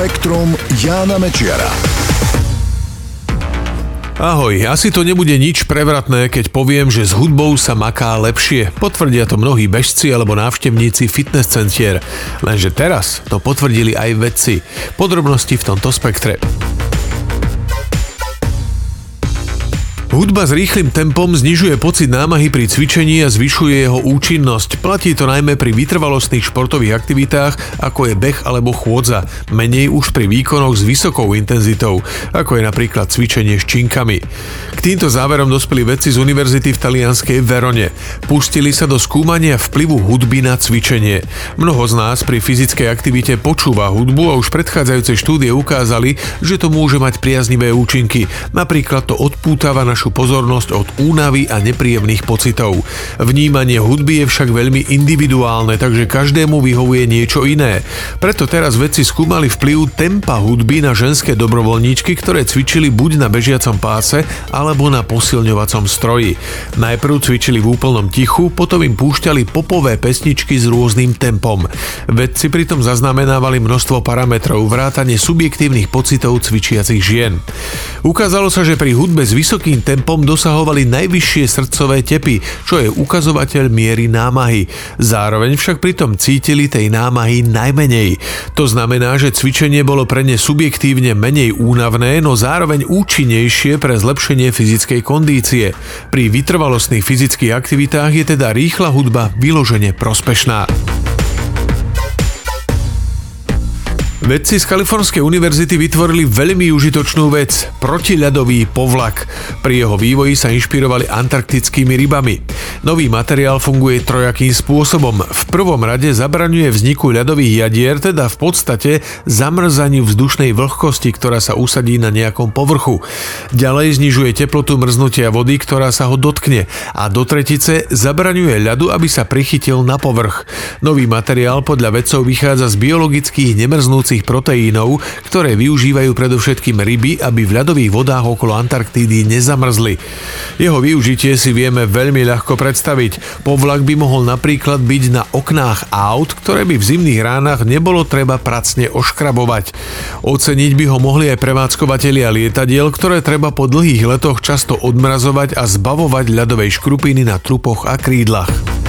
Spektrum Jána Mečiara. Ahoj, asi to nebude nič prevratné, keď poviem, že s hudbou sa maká lepšie. Potvrdia to mnohí bežci alebo návštevníci fitness centier. Lenže teraz to potvrdili aj vedci. Podrobnosti v tomto spektre. Hudba s rýchlym tempom znižuje pocit námahy pri cvičení a zvyšuje jeho účinnosť. Platí to najmä pri vytrvalostných športových aktivitách, ako je beh alebo chôdza. Menej už pri výkonoch s vysokou intenzitou, ako je napríklad cvičenie s činkami. K týmto záverom dospeli vedci z univerzity v talianskej Verone. Pustili sa do skúmania vplyvu hudby na cvičenie. Mnoho z nás pri fyzickej aktivite počúva hudbu a už predchádzajúce štúdie ukázali, že to môže mať priaznivé účinky. Napríklad to odpútava našu pozornosť od únavy a nepríjemných pocitov. Vnímanie hudby je však veľmi individuálne, takže každému vyhovuje niečo iné. Preto teraz vedci skúmali vplyv tempa hudby na ženské dobrovoľníčky, ktoré cvičili buď na bežiacom páse alebo na posilňovacom stroji. Najprv cvičili v úplnom tichu, potom im púšťali popové pesničky s rôznym tempom. Vedci pritom zaznamenávali množstvo parametrov, vrátane subjektívnych pocitov cvičiacich žien. Ukázalo sa, že pri hudbe s vysokým tempom dosahovali najvyššie srdcové tepy, čo je ukazovateľ miery námahy. Zároveň však pritom cítili tej námahy najmenej. To znamená, že cvičenie bolo pre ne subjektívne menej únavné, no zároveň účinnejšie pre zlepšenie fyzickej kondície. Pri vytrvalostných fyzických aktivitách je teda rýchla hudba vyložene prospešná. Vedci z Kalifornskej univerzity vytvorili veľmi užitočnú vec – protiľadový povlak. Pri jeho vývoji sa inšpirovali antarktickými rybami. Nový materiál funguje trojakým spôsobom. V prvom rade zabraňuje vzniku ľadových jadier, teda v podstate zamrzaniu vzdušnej vlhkosti, ktorá sa usadí na nejakom povrchu. Ďalej znižuje teplotu mrznutia vody, ktorá sa ho dotkne a do tretice zabraňuje ľadu, aby sa prichytil na povrch. Nový materiál podľa vedcov vychádza z biologických nemrznúcich rastúcich proteínov, ktoré využívajú predovšetkým ryby, aby v ľadových vodách okolo Antarktídy nezamrzli. Jeho využitie si vieme veľmi ľahko predstaviť. Povlak by mohol napríklad byť na oknách aut, ktoré by v zimných ránach nebolo treba pracne oškrabovať. Oceniť by ho mohli aj prevádzkovateľia lietadiel, ktoré treba po dlhých letoch často odmrazovať a zbavovať ľadovej škrupiny na trupoch a krídlach.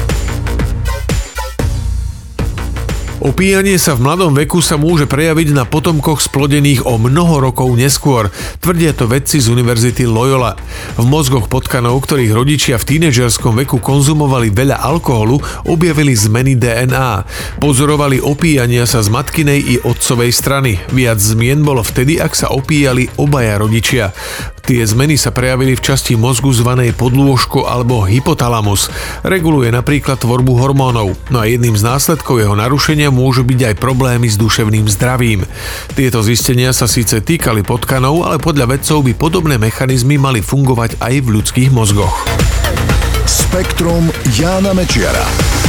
Opíjanie sa v mladom veku sa môže prejaviť na potomkoch splodených o mnoho rokov neskôr, tvrdia to vedci z Univerzity Loyola. V mozgoch potkanov, ktorých rodičia v tínežerskom veku konzumovali veľa alkoholu, objavili zmeny DNA. Pozorovali opíjania sa z matkinej i otcovej strany. Viac zmien bolo vtedy, ak sa opíjali obaja rodičia. Tie zmeny sa prejavili v časti mozgu zvanej podlôžko alebo hypotalamus. Reguluje napríklad tvorbu hormónov. No a jedným z následkov jeho narušenia môžu byť aj problémy s duševným zdravím. Tieto zistenia sa síce týkali potkanov, ale podľa vedcov by podobné mechanizmy mali fungovať aj v ľudských mozgoch. Spektrum Jána Mečiara.